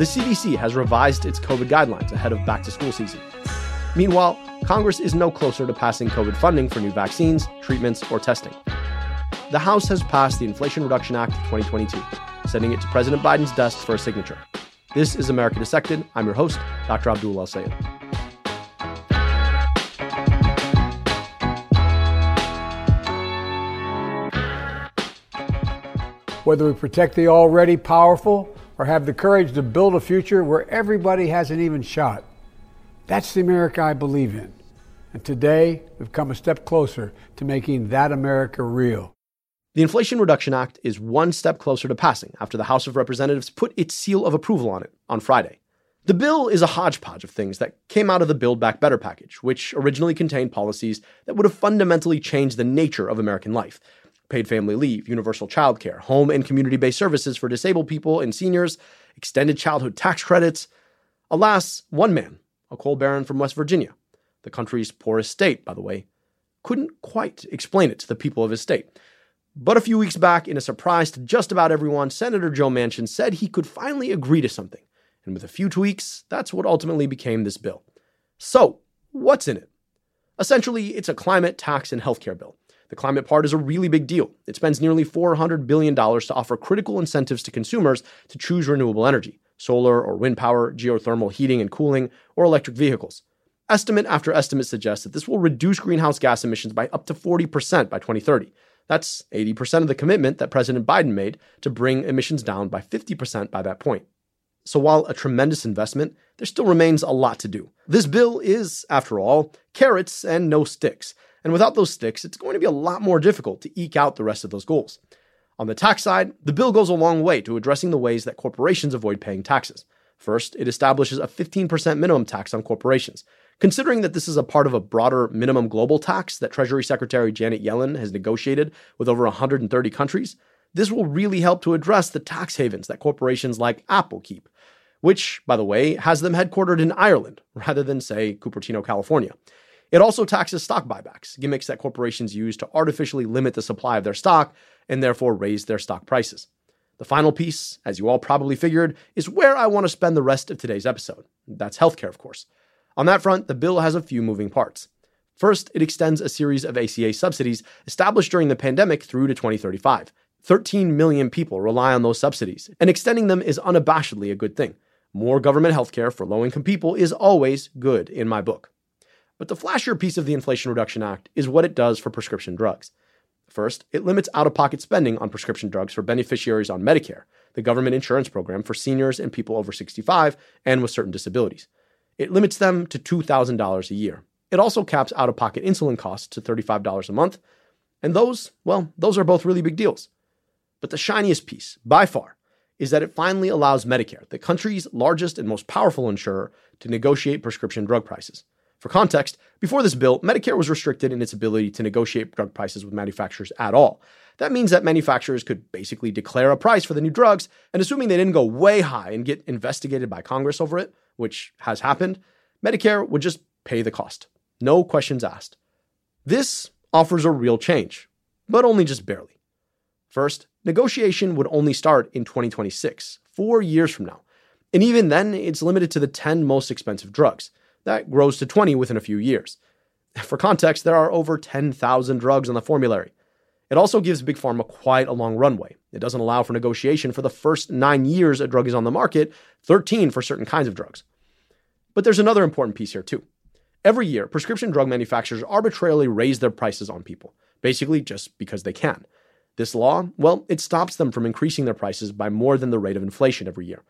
the CDC has revised its COVID guidelines ahead of back to school season. Meanwhile, Congress is no closer to passing COVID funding for new vaccines, treatments, or testing. The House has passed the Inflation Reduction Act of 2022, sending it to President Biden's desk for a signature. This is America Dissected. I'm your host, Dr. Abdul El-Sayed. Whether we protect the already powerful or have the courage to build a future where everybody has an even shot. That's the America I believe in. And today, we've come a step closer to making that America real. The Inflation Reduction Act is one step closer to passing after the House of Representatives put its seal of approval on it on Friday. The bill is a hodgepodge of things that came out of the Build Back Better package, which originally contained policies that would have fundamentally changed the nature of American life, paid family leave, universal child care, home and community based services for disabled people and seniors, extended childhood tax credits. Alas, one man, a coal baron from West Virginia, the country's poorest state, by the way, couldn't quite explain it to the people of his state. But a few weeks back, in a surprise to just about everyone, Senator Joe Manchin said he could finally agree to something. And with a few tweaks, that's what ultimately became this bill. So, what's in it? Essentially, it's a climate, tax, and healthcare bill. The climate part is a really big deal. It spends nearly $400 billion to offer critical incentives to consumers to choose renewable energy solar or wind power, geothermal heating and cooling, or electric vehicles. Estimate after estimate suggests that this will reduce greenhouse gas emissions by up to 40% by 2030. That's 80% of the commitment that President Biden made to bring emissions down by 50% by that point. So while a tremendous investment, there still remains a lot to do. This bill is, after all, carrots and no sticks. And without those sticks, it's going to be a lot more difficult to eke out the rest of those goals. On the tax side, the bill goes a long way to addressing the ways that corporations avoid paying taxes. First, it establishes a 15% minimum tax on corporations. Considering that this is a part of a broader minimum global tax that Treasury Secretary Janet Yellen has negotiated with over 130 countries, this will really help to address the tax havens that corporations like Apple keep, which, by the way, has them headquartered in Ireland rather than, say, Cupertino, California. It also taxes stock buybacks, gimmicks that corporations use to artificially limit the supply of their stock and therefore raise their stock prices. The final piece, as you all probably figured, is where I want to spend the rest of today's episode. That's healthcare, of course. On that front, the bill has a few moving parts. First, it extends a series of ACA subsidies established during the pandemic through to 2035. 13 million people rely on those subsidies, and extending them is unabashedly a good thing. More government healthcare for low income people is always good in my book. But the flashier piece of the Inflation Reduction Act is what it does for prescription drugs. First, it limits out of pocket spending on prescription drugs for beneficiaries on Medicare, the government insurance program for seniors and people over 65 and with certain disabilities. It limits them to $2,000 a year. It also caps out of pocket insulin costs to $35 a month. And those, well, those are both really big deals. But the shiniest piece, by far, is that it finally allows Medicare, the country's largest and most powerful insurer, to negotiate prescription drug prices. For context, before this bill, Medicare was restricted in its ability to negotiate drug prices with manufacturers at all. That means that manufacturers could basically declare a price for the new drugs, and assuming they didn't go way high and get investigated by Congress over it, which has happened, Medicare would just pay the cost. No questions asked. This offers a real change, but only just barely. First, negotiation would only start in 2026, four years from now. And even then, it's limited to the 10 most expensive drugs. That grows to 20 within a few years. For context, there are over 10,000 drugs on the formulary. It also gives Big Pharma quite a long runway. It doesn't allow for negotiation for the first nine years a drug is on the market, 13 for certain kinds of drugs. But there's another important piece here, too. Every year, prescription drug manufacturers arbitrarily raise their prices on people, basically just because they can. This law, well, it stops them from increasing their prices by more than the rate of inflation every year.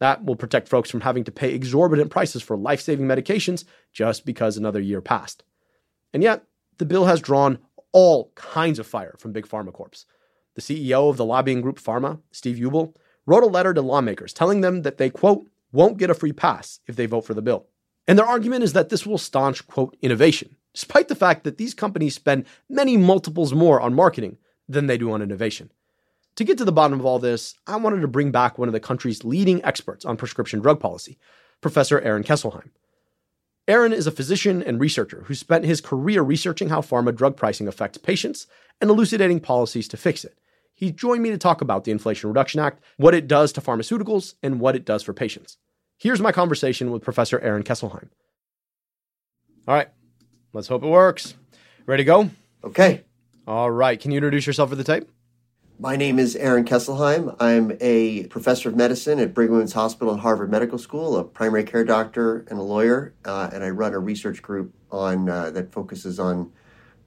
That will protect folks from having to pay exorbitant prices for life saving medications just because another year passed. And yet, the bill has drawn all kinds of fire from Big PhRMA Corps. The CEO of the lobbying group Pharma, Steve Ubl, wrote a letter to lawmakers telling them that they, quote, won't get a free pass if they vote for the bill. And their argument is that this will staunch, quote, innovation, despite the fact that these companies spend many multiples more on marketing than they do on innovation. To get to the bottom of all this, I wanted to bring back one of the country's leading experts on prescription drug policy, Professor Aaron Kesselheim. Aaron is a physician and researcher who spent his career researching how pharma drug pricing affects patients and elucidating policies to fix it. he joined me to talk about the Inflation Reduction Act, what it does to pharmaceuticals, and what it does for patients. Here's my conversation with Professor Aaron Kesselheim. All right, let's hope it works. Ready to go? Okay. All right. Can you introduce yourself for the tape? My name is Aaron Kesselheim. I'm a professor of medicine at Brigham Women's Hospital and Harvard Medical School, a primary care doctor and a lawyer, uh, and I run a research group on uh, that focuses on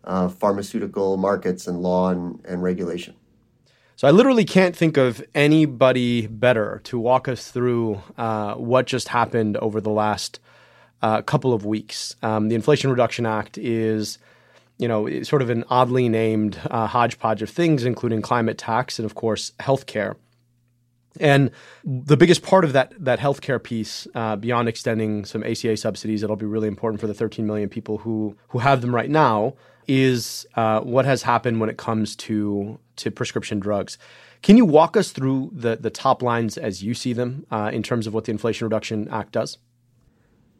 uh, pharmaceutical markets and law and, and regulation. So I literally can't think of anybody better to walk us through uh, what just happened over the last uh, couple of weeks. Um, the Inflation Reduction Act is you know, sort of an oddly named uh, hodgepodge of things, including climate tax and, of course, healthcare. And the biggest part of that that healthcare piece, uh, beyond extending some ACA subsidies, that'll be really important for the 13 million people who who have them right now, is uh, what has happened when it comes to to prescription drugs. Can you walk us through the the top lines as you see them uh, in terms of what the Inflation Reduction Act does?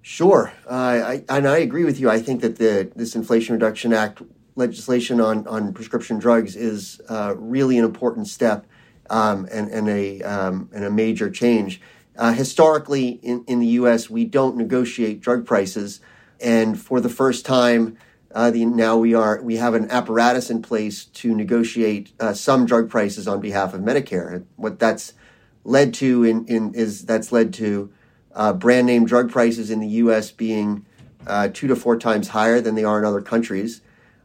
Sure, uh, I, and I agree with you. I think that the this Inflation Reduction Act legislation on on prescription drugs is uh, really an important step um, and and a um, and a major change. Uh, historically, in, in the U.S., we don't negotiate drug prices, and for the first time, uh, the, now we are we have an apparatus in place to negotiate uh, some drug prices on behalf of Medicare. What that's led to in, in is that's led to uh, brand name drug prices in the US being uh, two to four times higher than they are in other countries.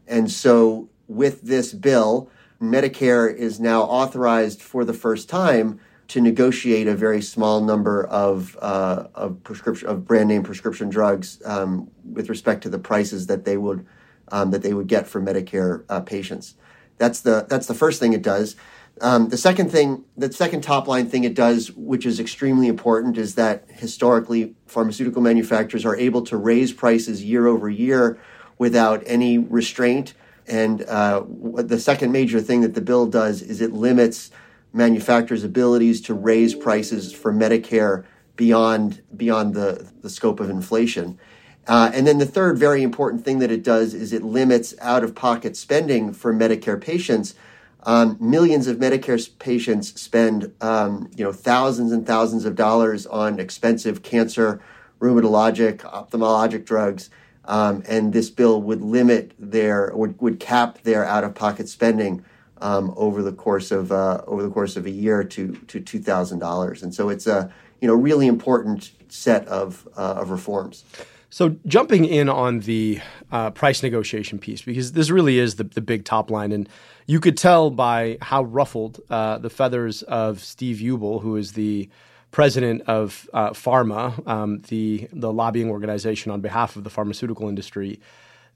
And so, with this bill, Medicare is now authorized for the first time to negotiate a very small number of, uh, of prescription of brand name prescription drugs um, with respect to the prices that they would um, that they would get for Medicare uh, patients. That's the that's the first thing it does. Um, the second thing, the second top line thing it does, which is extremely important, is that historically pharmaceutical manufacturers are able to raise prices year over year without any restraint. And uh, the second major thing that the bill does is it limits manufacturers' abilities to raise prices for Medicare beyond beyond the, the scope of inflation. Uh, and then the third very important thing that it does is it limits out of pocket spending for Medicare patients um, millions of Medicare patients spend, um, you know, thousands and thousands of dollars on expensive cancer, rheumatologic, ophthalmologic drugs, um, and this bill would limit their would, would cap their out-of-pocket spending um, over the course of uh, over the course of a year to to two thousand dollars, and so it's a you know really important set of uh, of reforms. So jumping in on the uh, price negotiation piece, because this really is the, the big top line, and you could tell by how ruffled uh, the feathers of Steve Ubl, who is the president of uh, PhRMA, um, the the lobbying organization on behalf of the pharmaceutical industry.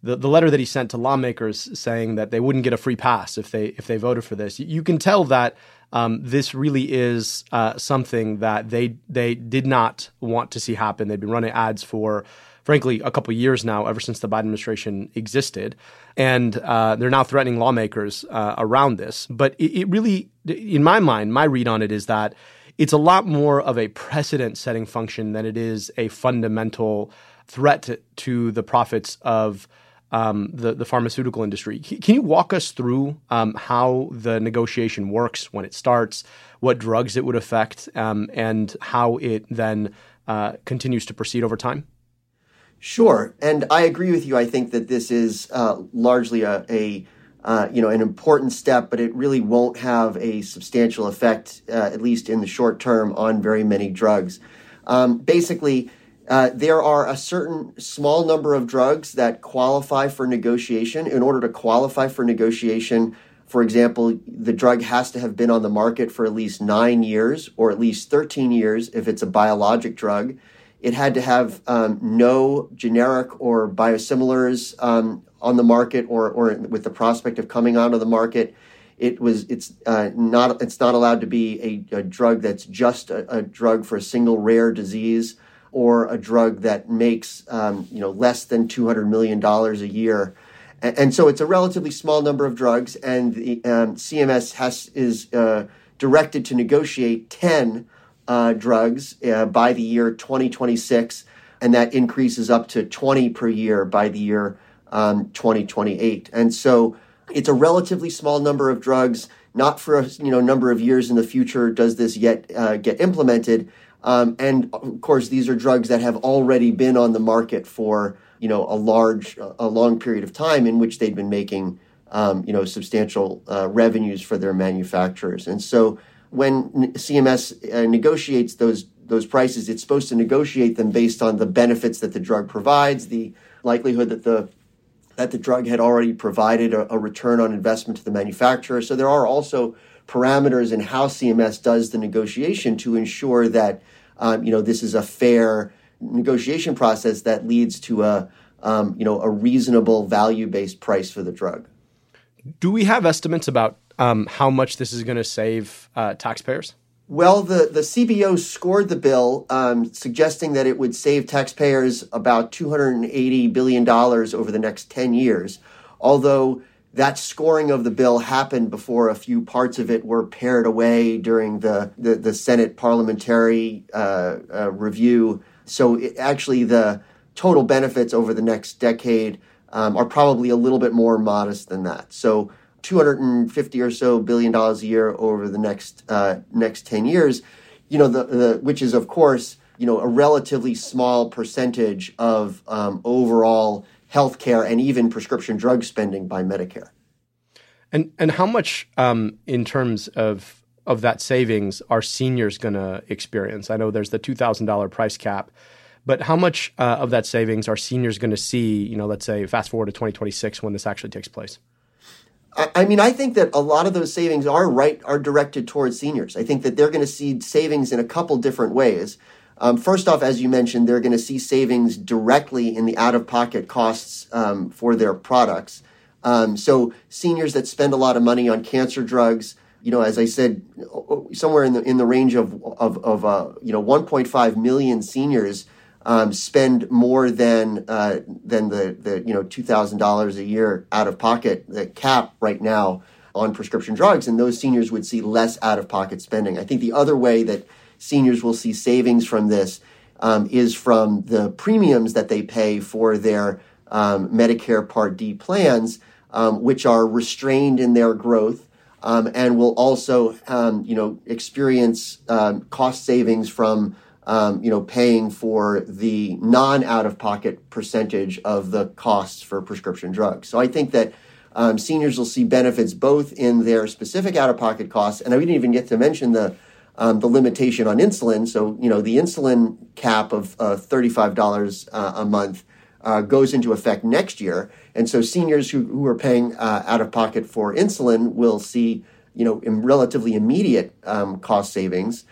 The, the letter that he sent to lawmakers saying that they wouldn't get a free pass if they if they voted for this, you can tell that um, this really is uh, something that they they did not want to see happen. They've been running ads for frankly, a couple years now, ever since the Biden administration existed. And uh, they're now threatening lawmakers uh, around this. But it, it really, in my mind, my read on it is that it's a lot more of a precedent setting function than it is a fundamental threat to, to the profits of um, the, the pharmaceutical industry. Can you walk us through um, how the negotiation works when it starts, what drugs it would affect, um, and how it then uh, continues to proceed over time? Sure, and I agree with you. I think that this is uh, largely a, a uh, you know an important step, but it really won't have a substantial effect, uh, at least in the short term, on very many drugs. Um, basically, uh, there are a certain small number of drugs that qualify for negotiation. In order to qualify for negotiation, for example, the drug has to have been on the market for at least nine years or at least 13 years if it's a biologic drug. It had to have um, no generic or biosimilars um, on the market, or, or with the prospect of coming onto the market. It was it's uh, not it's not allowed to be a, a drug that's just a, a, drug for a single rare disease or a drug that makes um, you know less than two hundred million dollars a year. And, so it's a relatively small number of drugs, and the um, CMS has is uh, directed to negotiate ten uh, drugs uh, by the year 2026, and that increases up to 20 per year by the year um, 2028. And so it's a relatively small number of drugs. not for a you know number of years in the future does this yet uh, get implemented. Um, and of course, these are drugs that have already been on the market for you know a large, a long period of time in which they'd been making um, you know substantial uh, revenues for their manufacturers. And so when CMS uh, negotiates those those prices, it's supposed to negotiate them based on the benefits that the drug provides, the likelihood that the that the drug had already provided a, a return on investment to the manufacturer. So there are also parameters in how CMS does the negotiation to ensure that um, you know this is a fair negotiation process that leads to a um, you know a reasonable value based price for the drug. Do we have estimates about um, how much this is going to save uh, taxpayers? Well, the, the CBO scored the bill, um, suggesting that it would save taxpayers about $280 billion over the next 10 years. Although that scoring of the bill happened before a few parts of it were pared away during the, the, the Senate parliamentary uh, uh, review. So it, actually, the total benefits over the next decade um, are probably a little bit more modest than that. So 250 or so billion dollars a year over the next uh, next 10 years, you know, the, the which is of course you know a relatively small percentage of um, overall healthcare and even prescription drug spending by Medicare. And and how much um, in terms of of that savings are seniors going to experience? I know there's the two thousand dollar price cap. But how much uh, of that savings are seniors going to see, you know, let's say fast forward to 2026 when this actually takes place? I mean, I think that a lot of those savings are right are directed towards seniors. I think that they're going to see savings in a couple different ways. Um, first off, as you mentioned, they're going to see savings directly in the out-of-pocket costs um, for their products. Um, so seniors that spend a lot of money on cancer drugs, you know, as I said, somewhere in the in the range of of, of uh, you know 1.5 million seniors um, spend more than uh, than the the you know two thousand dollars a year out of pocket the cap right now on prescription drugs, and those seniors would see less out of pocket spending. I think the other way that seniors will see savings from this um, is from the premiums that they pay for their um, Medicare Part D plans, um, which are restrained in their growth. Um, and will also, um, you know, experience cost savings from um, you know, paying for the non out of pocket percentage of the costs for prescription drugs. So I think that um, seniors will see benefits both in their specific out of pocket costs, and I didn't even get to mention the um, the limitation on insulin. So you know, the insulin cap of uh, thirty five dollars uh, a month. Uh, goes into effect next year, and so seniors who, who are paying uh, out of pocket for insulin will see, you know, in relatively immediate um, cost savings.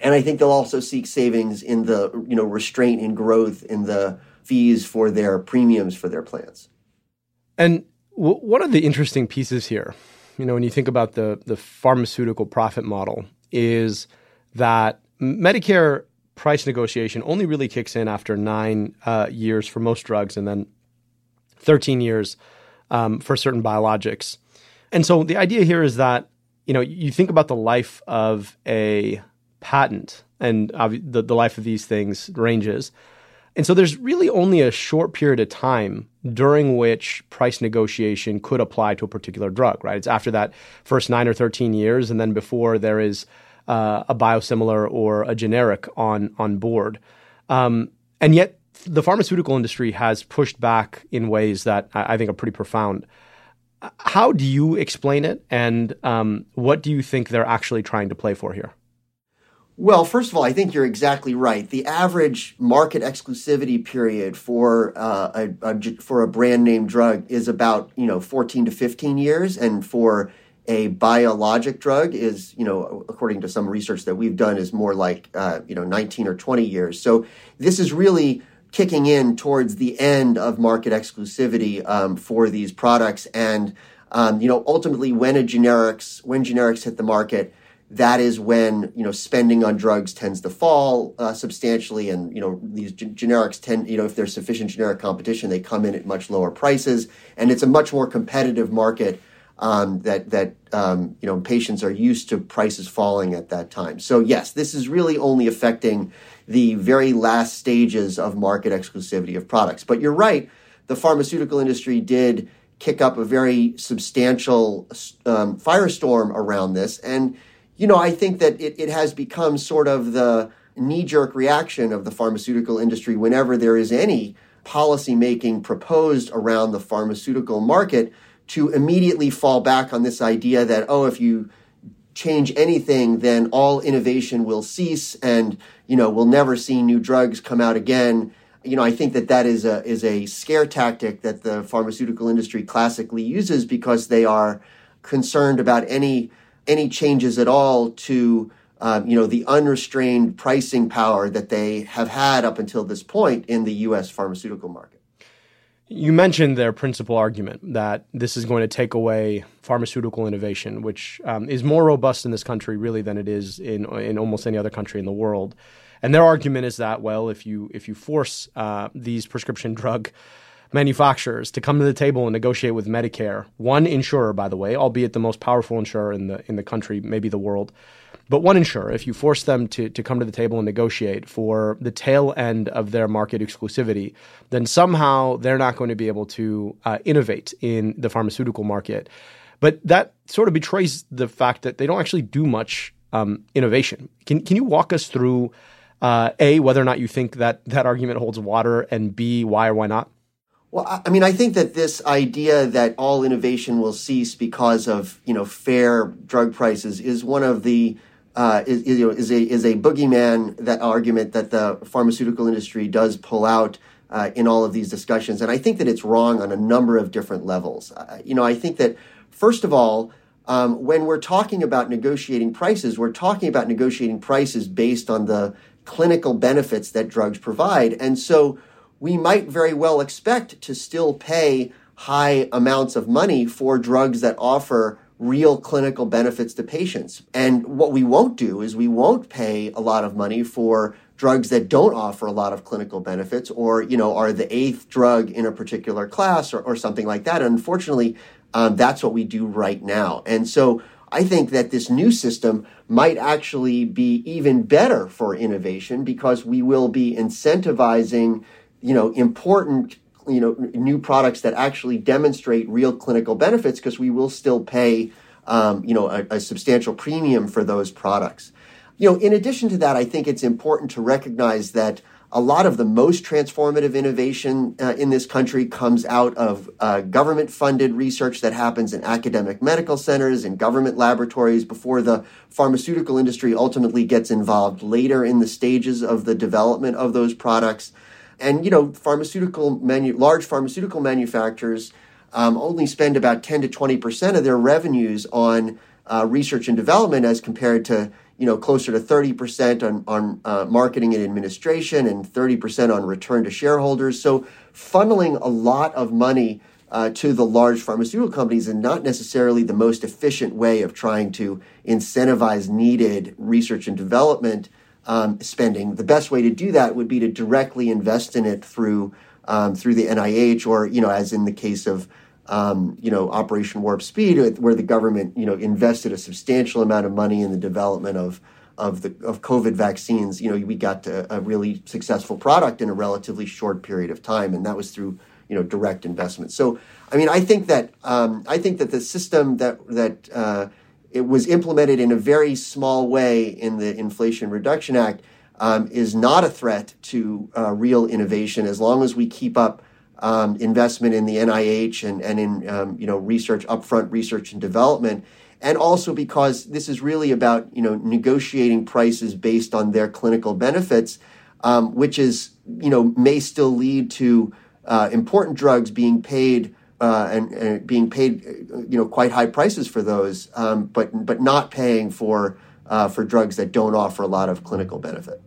And I think they'll also seek savings in the, you know, restraint in growth in the fees for their premiums for their plans. And one of the interesting pieces here, you know, when you think about the the pharmaceutical profit model, is that Medicare price negotiation only really kicks in after nine uh, years for most drugs, and then thirteen years um, for certain biologics. And so the idea here is that you know you think about the life of a patent and the, the life of these things ranges. And so there's really only a short period of time during which price negotiation could apply to a particular drug, right? It's after that first nine or 13 years, and then before there is uh, a biosimilar or a generic on, on board. Um, and yet, the pharmaceutical industry has pushed back in ways that I, think are pretty profound. How do you explain it, and um, what do you think they're actually trying to play for here? Well, first of all, I think you're exactly right. The average market exclusivity period for uh, a, a, for a brand name drug is about you know 14 to 15 years, and for a biologic drug is you know according to some research that we've done is more like uh, you know 19 or 20 years. So this is really kicking in towards the end of market exclusivity um, for these products, and um, you know ultimately when a generics when generics hit the market that is when you know spending on drugs tends to fall uh, substantially, and you know these g- generics tend you know if there's sufficient generic competition, they come in at much lower prices, and it's a much more competitive market um, that that um, you know patients are used to prices falling at that time. So yes, this is really only affecting the very last stages of market exclusivity of products. But you're right, the pharmaceutical industry did kick up a very substantial um, firestorm around this. And, you know, I think that it, it has become sort of the knee jerk reaction of the pharmaceutical industry whenever there is any policy making proposed around the pharmaceutical market to immediately fall back on this idea that, oh, if you change anything, then all innovation will cease and, you know, we'll never see new drugs come out again. You know, I think that that is a is a scare tactic that the pharmaceutical industry classically uses because they are concerned about any any changes at all to um, you know the unrestrained pricing power that they have had up until this point in the U.S. pharmaceutical market. You mentioned their principal argument that this is going to take away pharmaceutical innovation, which um, is more robust in this country really than it is in in almost any other country in the world. And their argument is that well, if you if you force uh, these prescription drug manufacturers to come to the table and negotiate with Medicare, one insurer, by the way, albeit the most powerful insurer in the in the country, maybe the world, but one insurer, if you force them to to come to the table and negotiate for the tail end of their market exclusivity, then somehow they're not going to be able to uh, innovate in the pharmaceutical market. But that sort of betrays the fact that they don't actually do much um, innovation. Can can you walk us through? uh, a whether or not you think that that argument holds water, and b why or why not? Well, I mean, I think that this idea that all innovation will cease because of you know fair drug prices is one of the uh, is, you know, is a is a boogeyman that argument that the pharmaceutical industry does pull out uh, in all of these discussions, and I think that it's wrong on a number of different levels. Uh, you know, I think that first of all, um, when we're talking about negotiating prices, we're talking about negotiating prices based on the clinical benefits that drugs provide. And so we might very well expect to still pay high amounts of money for drugs that offer real clinical benefits to patients. And what we won't do is we won't pay a lot of money for drugs that don't offer a lot of clinical benefits or, you know, are the eighth drug in a particular class or, or something like that. Unfortunately, um, that's what we do right now. And so I think that this new system might actually be even better for innovation because we will be incentivizing, you know, important, you know, new products that actually demonstrate real clinical benefits because we will still pay, um, you know, a, a substantial premium for those products. You know, in addition to that, I think it's important to recognize that a lot of the most transformative innovation uh, in this country comes out of uh, government funded research that happens in academic medical centers and government laboratories before the pharmaceutical industry ultimately gets involved later in the stages of the development of those products. And, you know, pharmaceutical manu- large pharmaceutical manufacturers um, only spend about 10 to 20% of their revenues on uh, research and development as compared to you know, closer to 30% on, on uh, marketing and administration and 30% on return to shareholders. So funneling a lot of money uh, to the large pharmaceutical companies and not necessarily the most efficient way of trying to incentivize needed research and development um, spending. The best way to do that would be to directly invest in it through um, through the NIH or, you know, as in the case of um, you know, Operation Warp Speed, where the government, you know, invested a substantial amount of money in the development of of the of COVID vaccines. You know, we got a, really successful product in a relatively short period of time, and that was through you know direct investment. So, I mean, I think that um, I think that the system that that uh, it was implemented in a very small way in the Inflation Reduction Act um, is not a threat to uh, real innovation as long as we keep up um, investment in the NIH and, and in um, you know research upfront research and development, and also because this is really about you know negotiating prices based on their clinical benefits, um, which is you know may still lead to uh, important drugs being paid. Uh, and, and, being paid, you know, quite high prices for those, um, but but not paying for uh, for drugs that don't offer a lot of clinical benefit.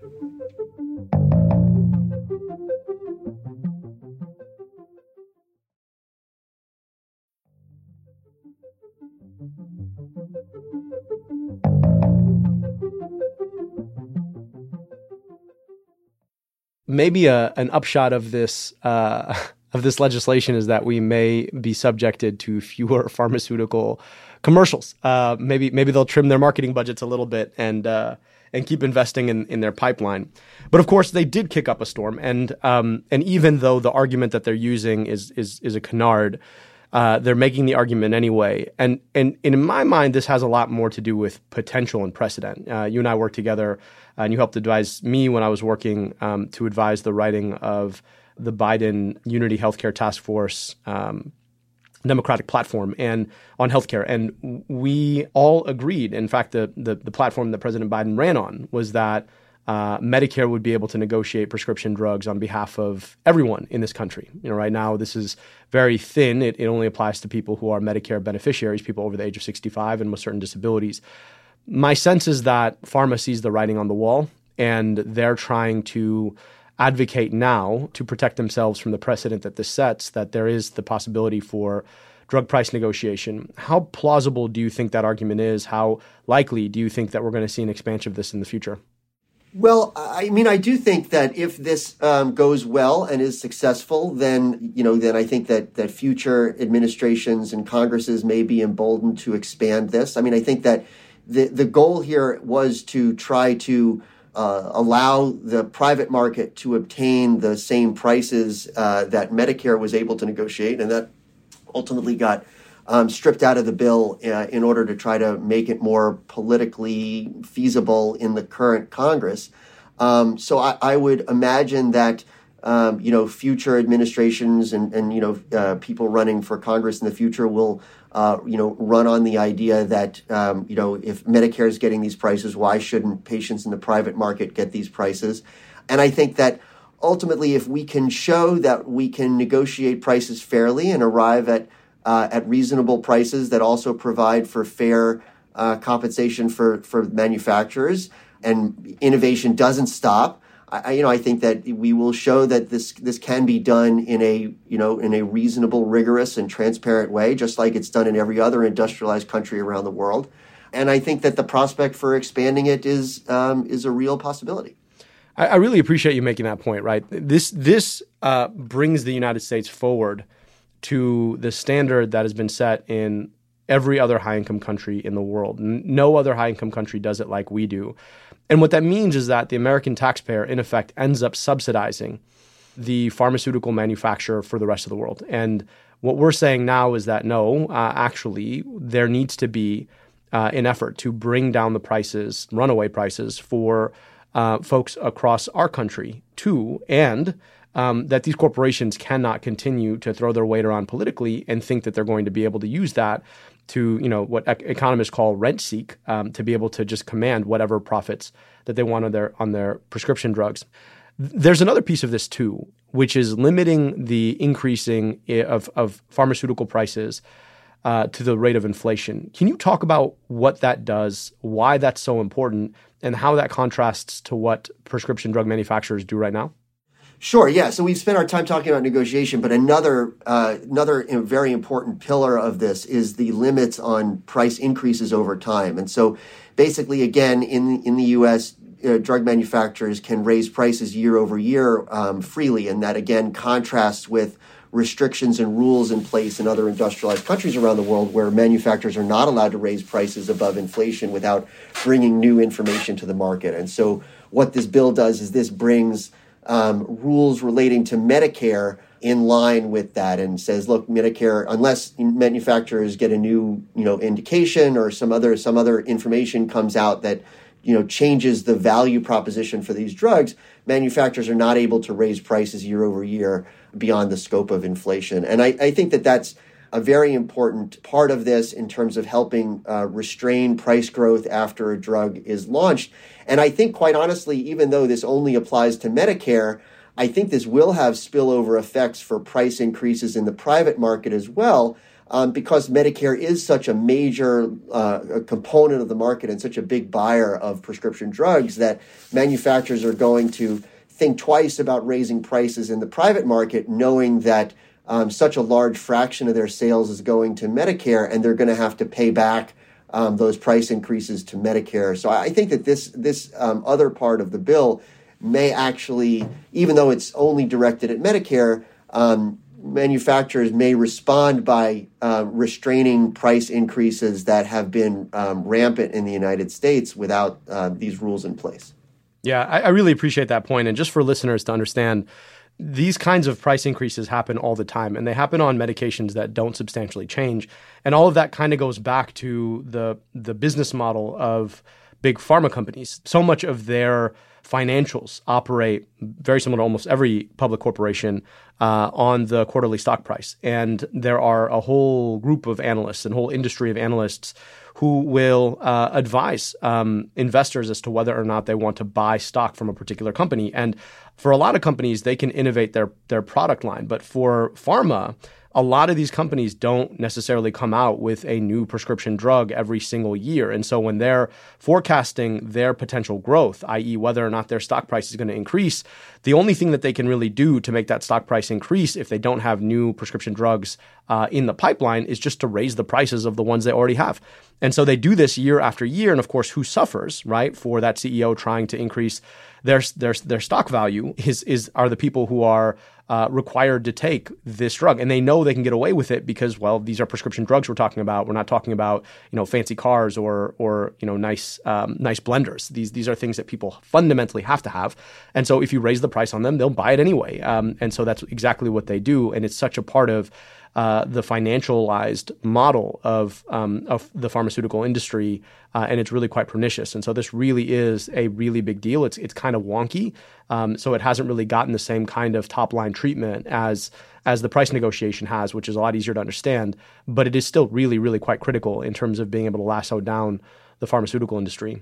maybe a, an upshot of this uh, of this legislation is that we may be subjected to fewer pharmaceutical commercials. Uh, maybe maybe they'll trim their marketing budgets a little bit and uh, and keep investing in, in their pipeline. But of course, they did kick up a storm, and um, and even though the argument that they're using is is is a canard. uh, they're making the argument anyway. And, and, and in my mind, this has a lot more to do with potential and precedent. Uh, you and I worked together, and you helped advise me when I was working um, to advise the writing of the Biden Unity Healthcare Task Force um, democratic platform and on healthcare. And we all agreed. In fact, the, the, the platform that President Biden ran on was that uh, Medicare would be able to negotiate prescription drugs on behalf of everyone in this country. You know, right now this is very thin. It, it only applies to people who are Medicare beneficiaries, people over the age of 65 and with certain disabilities. My sense is that pharma sees the writing on the wall, and they're trying to advocate now to protect themselves from the precedent that this sets. That there is the possibility for drug price negotiation. How plausible do you think that argument is? How likely do you think that we're going to see an expansion of this in the future? Well, I mean, I do think that if this um, goes well and is successful, then you know, then I think that that future administrations and Congresses may be emboldened to expand this. I mean, I think that the the goal here was to try to uh, allow the private market to obtain the same prices uh, that Medicare was able to negotiate, and that ultimately got um, stripped out of the bill uh, in order to try to make it more politically feasible in the current Congress. Um, so I, I, would imagine that um, you know future administrations and, and you know uh, people running for Congress in the future will uh, you know run on the idea that um, you know if Medicare is getting these prices, why shouldn't patients in the private market get these prices? And I think that ultimately, if we can show that we can negotiate prices fairly and arrive at uh, at reasonable prices that also provide for fair uh, compensation for, for manufacturers. And innovation doesn't stop. I, you know, I think that we will show that this this can be done in a you know in a reasonable, rigorous, and transparent way, just like it's done in every other industrialized country around the world. And I think that the prospect for expanding it is um, is a real possibility. I, I, really appreciate you making that point. Right, this this uh, brings the United States forward to the standard that has been set in every other high income country in the world. No other high income country does it like we do. And what that means is that the American taxpayer, in effect, ends up subsidizing the pharmaceutical manufacturer for the rest of the world. And what we're saying now is that no, uh, actually, there needs to be uh, an effort to bring down the prices, runaway prices, for uh, folks across our country too. And um, that these corporations cannot continue to throw their weight around politically and think that they're going to be able to use that to, you know, what economists call rent seek, um, to be able to just command whatever profits that they want on their on their prescription drugs. There's another piece of this too, which is limiting the increasing of, of pharmaceutical prices uh, to the rate of inflation. Can you talk about what that does, why that's so important, and how that contrasts to what prescription drug manufacturers do right now? Sure. Yeah. So we've spent our time talking about negotiation, but another uh, another very important pillar of this is the limits on price increases over time. And so, basically, again, in in the U.S., uh, drug manufacturers can raise prices year over year um, freely, and that again contrasts with restrictions and rules in place in other industrialized countries around the world where manufacturers are not allowed to raise prices above inflation without bringing new information to the market. And so, what this bill does is this brings um, rules relating to Medicare in line with that and says, look, Medicare, unless manufacturers get a new, you know, indication or some other some other information comes out that, you know, changes the value proposition for these drugs, manufacturers are not able to raise prices year over year beyond the scope of inflation. And I, I think that that's a very important part of this in terms of helping uh, restrain price growth after a drug is launched. And I think, quite honestly, even though this only applies to Medicare, I think this will have spillover effects for price increases in the private market as well. Um, because Medicare is such a major uh, component of the market and such a big buyer of prescription drugs that manufacturers are going to think twice about raising prices in the private market, knowing that um, such a large fraction of their sales is going to Medicare, and they're going to have to pay back um, those price increases to Medicare. So I think that this this um, other part of the bill may actually, even though it's only directed at Medicare, um, manufacturers may respond by uh, restraining price increases that have been um, rampant in the United States without uh, these rules in place. Yeah, I, I really appreciate that point. And just for listeners to understand these kinds of price increases happen all the time and they happen on medications that don't substantially change. And all of that kind of goes back to the the business model of big pharma companies. So much of their financials operate very similar to almost every public corporation uh, on the quarterly stock price. And there are a whole group of analysts and whole industry of analysts who will uh, advise um, investors as to whether or not they want to buy stock from a particular company. And for a lot of companies, they can innovate their their product line, but for pharma, a lot of these companies don't necessarily come out with a new prescription drug every single year. And so when they're forecasting their potential growth, i.e., whether or not their stock price is going to increase, the only thing that they can really do to make that stock price increase if they don't have new prescription drugs uh, in the pipeline is just to raise the prices of the ones they already have. And so they do this year after year. And of course, who suffers, right, for that CEO trying to increase their their their stock value is is are the people who are uh, required to take this drug, and they know they can get away with it because, well, these are prescription drugs we're talking about. We're not talking about you know fancy cars or or you know nice um, nice blenders. These these are things that people fundamentally have to have, and so if you raise the price on them, they'll buy it anyway. Um, and so that's exactly what they do, and it's such a part of uh, the financialized model of um, of the pharmaceutical industry, uh, and it's really quite pernicious. And so this really is a really big deal. It's it's kind of wonky, um, so it hasn't really gotten the same kind of top line treatment as as the price negotiation has, which is a lot easier to understand. But it is still really really quite critical in terms of being able to lasso down the pharmaceutical industry.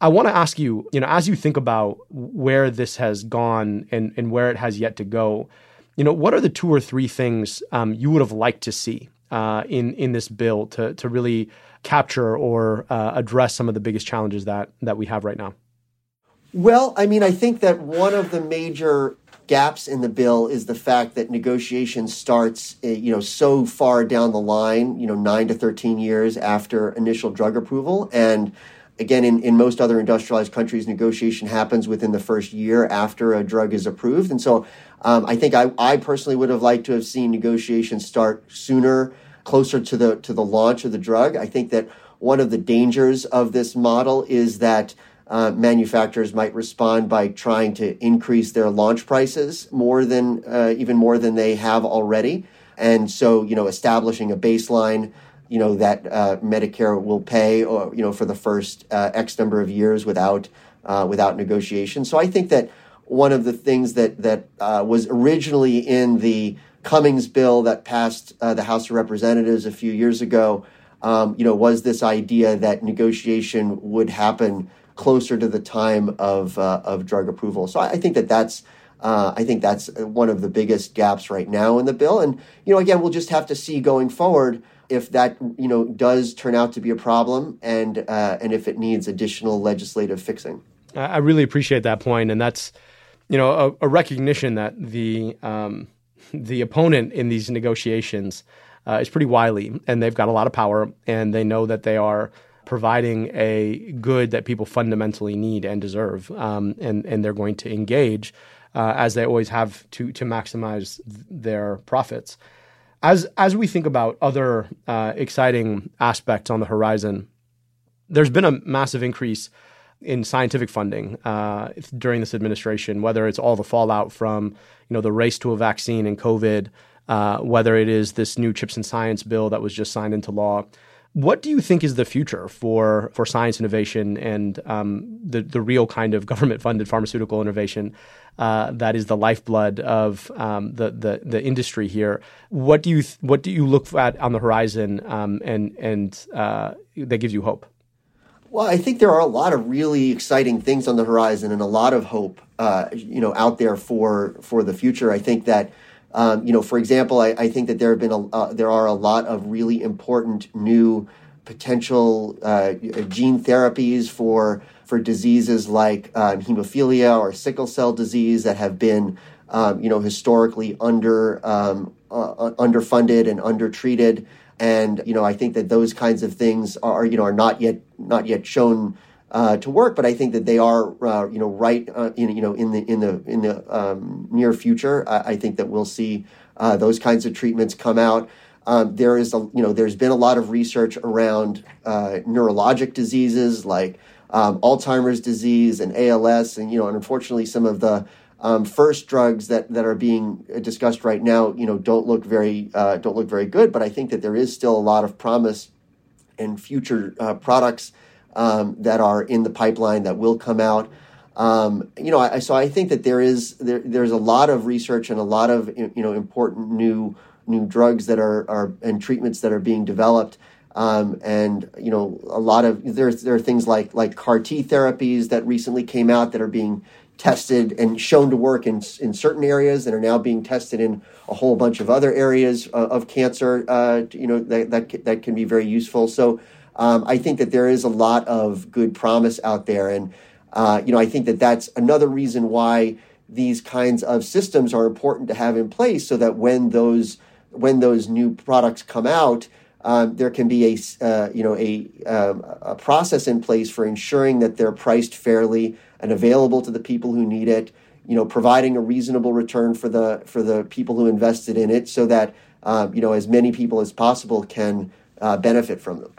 I want to ask you, you know, as you think about where this has gone and, and where it has yet to go, you know, what are the two or three things um, you would have liked to see uh, in in this bill to to really capture or uh, address some of the biggest challenges that that we have right now? Well, I mean, I think that one of the major gaps in the bill is the fact that negotiation starts, eh, you know, so far down the line, you know, nine to thirteen years after initial drug approval, and again, in, in most other industrialized countries, negotiation happens within the first year after a drug is approved, and so um, I think I, I personally would have liked to have seen negotiations start sooner, closer to the to the launch of the drug. I think that one of the dangers of this model is that uh, manufacturers might respond by trying to increase their launch prices more than uh, even more than they have already, and so you know establishing a baseline you know that uh, Medicare will pay or you know for the first uh, X number of years without uh, without negotiation. So I think that one of the things that that uh, was originally in the Cummings bill that passed uh, the House of Representatives a few years ago, um, you know, was this idea that negotiation would happen closer to the time of uh, of drug approval. So I, I think that that's. Uh, I think that's one of the biggest gaps right now in the bill, and you know, again, we'll just have to see going forward if that you know does turn out to be a problem, and uh, and if it needs additional legislative fixing. I really appreciate that point, and that's you know, a, a recognition that the um, the opponent in these negotiations uh, is pretty wily, and they've got a lot of power, and they know that they are providing a good that people fundamentally need and deserve, um, and and they're going to engage uh, as they always have to to maximize their profits. As as we think about other uh, exciting aspects on the horizon, there's been a massive increase in scientific funding uh, during this administration, whether it's all the fallout from you know the race to a vaccine and COVID, uh, whether it is this new chips and science bill that was just signed into law. What do you think is the future for for science innovation and um, the the real kind of government funded pharmaceutical innovation uh, that is the lifeblood of um, the, the the industry here? What do you th- what do you look at on the horizon um, and and uh, that gives you hope? Well, I think there are a lot of really exciting things on the horizon and a lot of hope, uh, you know, out there for for the future. I think that, um, you know, for example, I, I, think that there have been a, uh, there are a lot of really important new potential uh, gene therapies for for diseases like um, hemophilia or sickle cell disease that have been, um, you know, historically under um, uh, underfunded and undertreated and you know I think that those kinds of things are you know are not yet not yet shown uh, to work, but I think that they are uh, you know right uh, in you know in the in the in the um, near future. I, I, think that we'll see uh, those kinds of treatments come out. Um, there is a you know there's been a lot of research around uh, neurologic diseases like um, Alzheimer's disease and ALS, and you know and unfortunately some of the um, first drugs that, that are being discussed right now, you know, don't look very uh, don't look very good. But I think that there is still a lot of promise in future uh, products um, that are in the pipeline that will come out. Um, you know, I, so I think that there is there, there's a lot of research and a lot of you know important new new drugs that are are and treatments that are being developed. Um, and you know, a lot of there there are things like like CAR T therapies that recently came out that are being tested and shown to work in in certain areas and are now being tested in a whole bunch of other areas of, of cancer. Uh, you know that that that can be very useful. So um, I think that there is a lot of good promise out there, and uh, you know I think that that's another reason why these kinds of systems are important to have in place, so that when those when those new products come out. Um, there can be a uh, you know a um, a process in place for ensuring that they're priced fairly, and available to the people who need it. You know, providing a reasonable return for the for the people who invested in it, so that uh, you know as many people as possible can uh, benefit from them.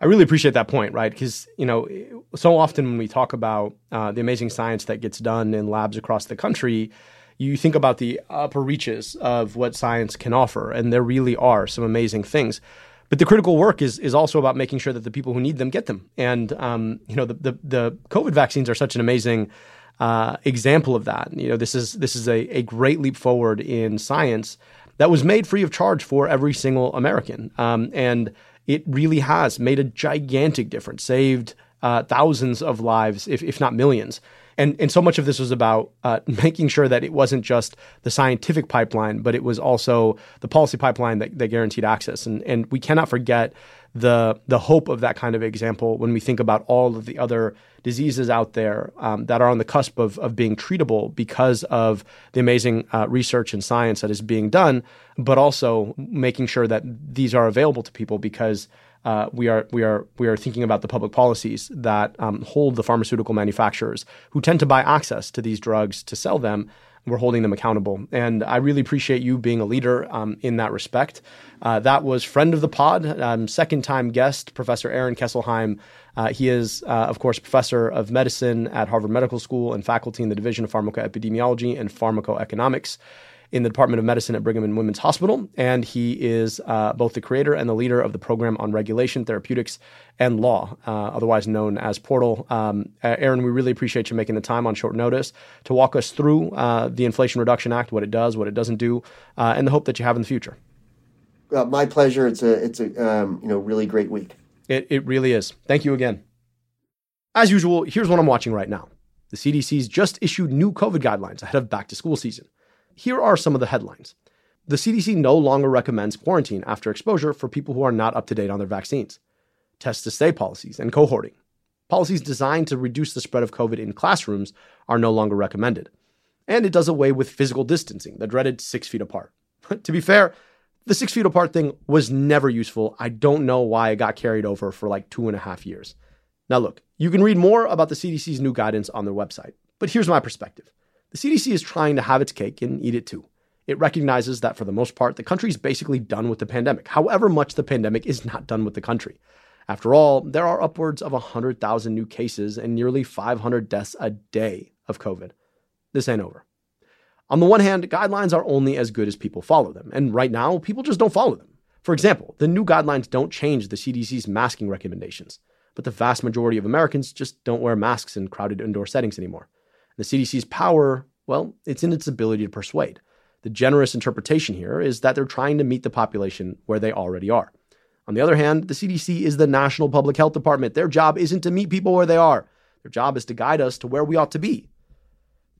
I really appreciate that point, right? Because you know, so often when we talk about uh, the amazing science that gets done in labs across the country, you think about the upper reaches of what science can offer, and there really are some amazing things. But the critical work is is also about making sure that the people who need them get them. And um, you know, the, the, the COVID vaccines are such an amazing uh, example of that. You know, this is this is a, a great leap forward in science that was made free of charge for every single American, um, and it really has made a gigantic difference, saved uh, thousands of lives, if if not millions. And, and so much of this was about uh, making sure that it wasn't just the scientific pipeline, but it was also the policy pipeline that, that guaranteed access. And, and we cannot forget the, the hope of that kind of example when we think about all of the other diseases out there um, that are on the cusp of, of being treatable because of the amazing uh, research and science that is being done, but also making sure that these are available to people because uh, we are we are we are thinking about the public policies that um, hold the pharmaceutical manufacturers who tend to buy access to these drugs to sell them. We're holding them accountable, and I really appreciate you being a leader um, in that respect. Uh, that was friend of the pod, um, second time guest, Professor Aaron Kesselheim. Uh, he is, uh, of course, professor of medicine at Harvard Medical School and faculty in the Division of Pharmacoepidemiology and Pharmacoeconomics in the Department of Medicine at Brigham and Women's Hospital, and he is uh, both the creator and the leader of the program on regulation, therapeutics, and law, uh, otherwise known as Portal. Um, Aaron, we really appreciate you making the time on short notice to walk us through uh, the Inflation Reduction Act, what it does, what it doesn't do, uh, and the hope that you have in the future. Uh, my pleasure. It's a it's a um, you know really great week. It it really is. Thank you again. As usual, here's what I'm watching right now. The CDC's just issued new COVID guidelines ahead of back to school season. Here are some of the headlines. The CDC no longer recommends quarantine after exposure for people who are not up to date on their vaccines. Test to stay policies and cohorting. Policies designed to reduce the spread of COVID in classrooms are no longer recommended. And it does away with physical distancing, the dreaded six feet apart. to be fair, the six feet apart thing was never useful. I don't know why it got carried over for like two and a half years. Now, look, you can read more about the CDC's new guidance on their website, but here's my perspective. The CDC is trying to have its cake and eat it too. It recognizes that for the most part, the country is basically done with the pandemic, however much the pandemic is not done with the country. After all, there are upwards of 100,000 new cases and nearly 500 deaths a day of COVID. This ain't over. On the one hand, guidelines are only as good as people follow them, and right now, people just don't follow them. For example, the new guidelines don't change the CDC's masking recommendations, but the vast majority of Americans just don't wear masks in crowded indoor settings anymore. The CDC's power, well, it's in its ability to persuade. The generous interpretation here is that they're trying to meet the population where they already are. On the other hand, the CDC is the National Public Health Department. Their job isn't to meet people where they are, their job is to guide us to where we ought to be.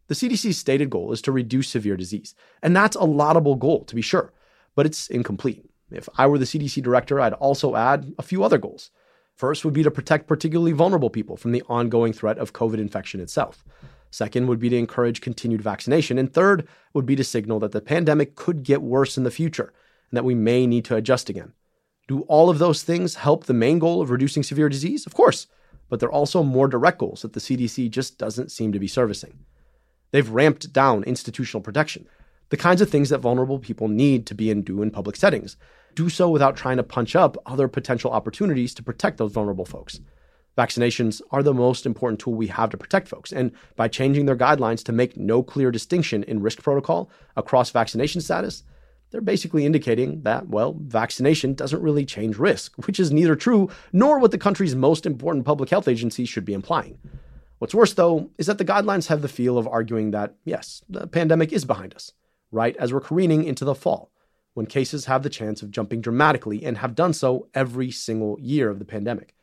The CDC's stated goal is to reduce severe disease, and that's a laudable goal, to be sure, but it's incomplete. If I were the CDC director, I'd also add a few other goals. First would be to protect particularly vulnerable people from the ongoing threat of COVID infection itself. Second would be to encourage continued vaccination. And third would be to signal that the pandemic could get worse in the future and that we may need to adjust again. Do all of those things help the main goal of reducing severe disease? Of course, but they're also more direct goals that the CDC just doesn't seem to be servicing. They've ramped down institutional protection, the kinds of things that vulnerable people need to be and do in public settings. Do so without trying to punch up other potential opportunities to protect those vulnerable folks. Vaccinations are the most important tool we have to protect folks. And by changing their guidelines to make no clear distinction in risk protocol across vaccination status, they're basically indicating that, well, vaccination doesn't really change risk, which is neither true nor what the country's most important public health agency should be implying. What's worse, though, is that the guidelines have the feel of arguing that, yes, the pandemic is behind us, right as we're careening into the fall, when cases have the chance of jumping dramatically and have done so every single year of the pandemic.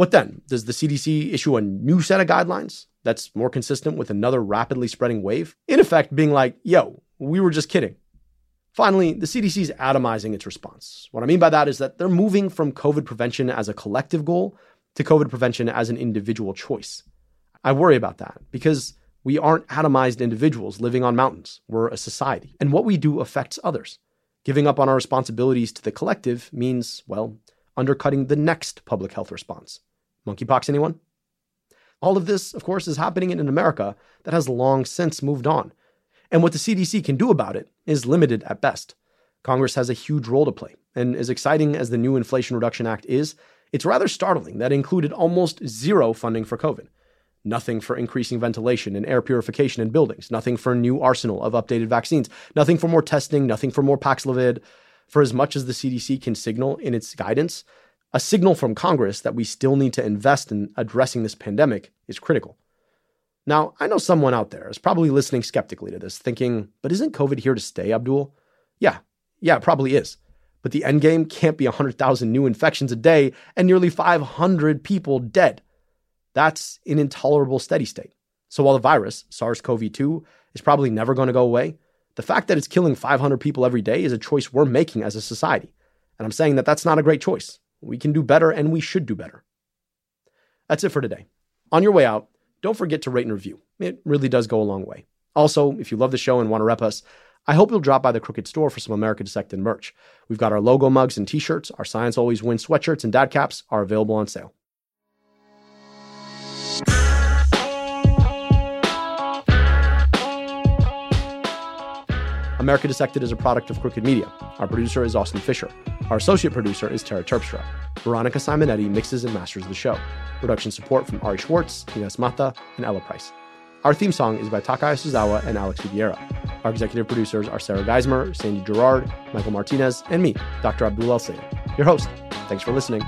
What then? Does the CDC issue a new set of guidelines that's more consistent with another rapidly spreading wave? In effect, being like, yo, we were just kidding. Finally, the CDC is atomizing its response. What I mean by that is that they're moving from COVID prevention as a collective goal to COVID prevention as an individual choice. I worry about that because we aren't atomized individuals living on mountains. We're a society. And what we do affects others. Giving up on our responsibilities to the collective means, well, undercutting the next public health response. Monkeypox, anyone? All of this, of course, is happening in an America that has long since moved on. And what the CDC can do about it is limited at best. Congress has a huge role to play. And as exciting as the new Inflation Reduction Act is, it's rather startling that included almost zero funding for COVID. Nothing for increasing ventilation and air purification in buildings. Nothing for a new arsenal of updated vaccines. Nothing for more testing. Nothing for more Paxlovid. For as much as the CDC can signal in its guidance, a signal from Congress that we still need to invest in addressing this pandemic is critical. Now, I know someone out there is probably listening skeptically to this, thinking, but isn't COVID here to stay, Abdul? Yeah, yeah, it probably is. But the end game can't be 100,000 new infections a day and nearly 500 people dead. That's an intolerable steady state. So while the virus, SARS CoV 2, is probably never going to go away, the fact that it's killing 500 people every day is a choice we're making as a society. And I'm saying that that's not a great choice. We can do better and we should do better. That's it for today. On your way out, don't forget to rate and review. It really does go a long way. Also, if you love the show and want to rep us, I hope you'll drop by the Crooked store for some America Dissected merch. We've got our logo mugs and t shirts, our Science Always Wins sweatshirts and dad caps are available on sale. America Dissected is a product of Crooked Media. Our producer is Austin Fisher. Our associate producer is Tara Terpstra. Veronica Simonetti mixes and masters the show. Production support from Ari Schwartz, Ines Mata, and Ella Price. Our theme song is by Taka Yasuzawa and Alex Sugiura. Our executive producers are Sarah Geismer, Sandy Girard, Michael Martinez, and me, Dr. Abdul El Your host. Thanks for listening.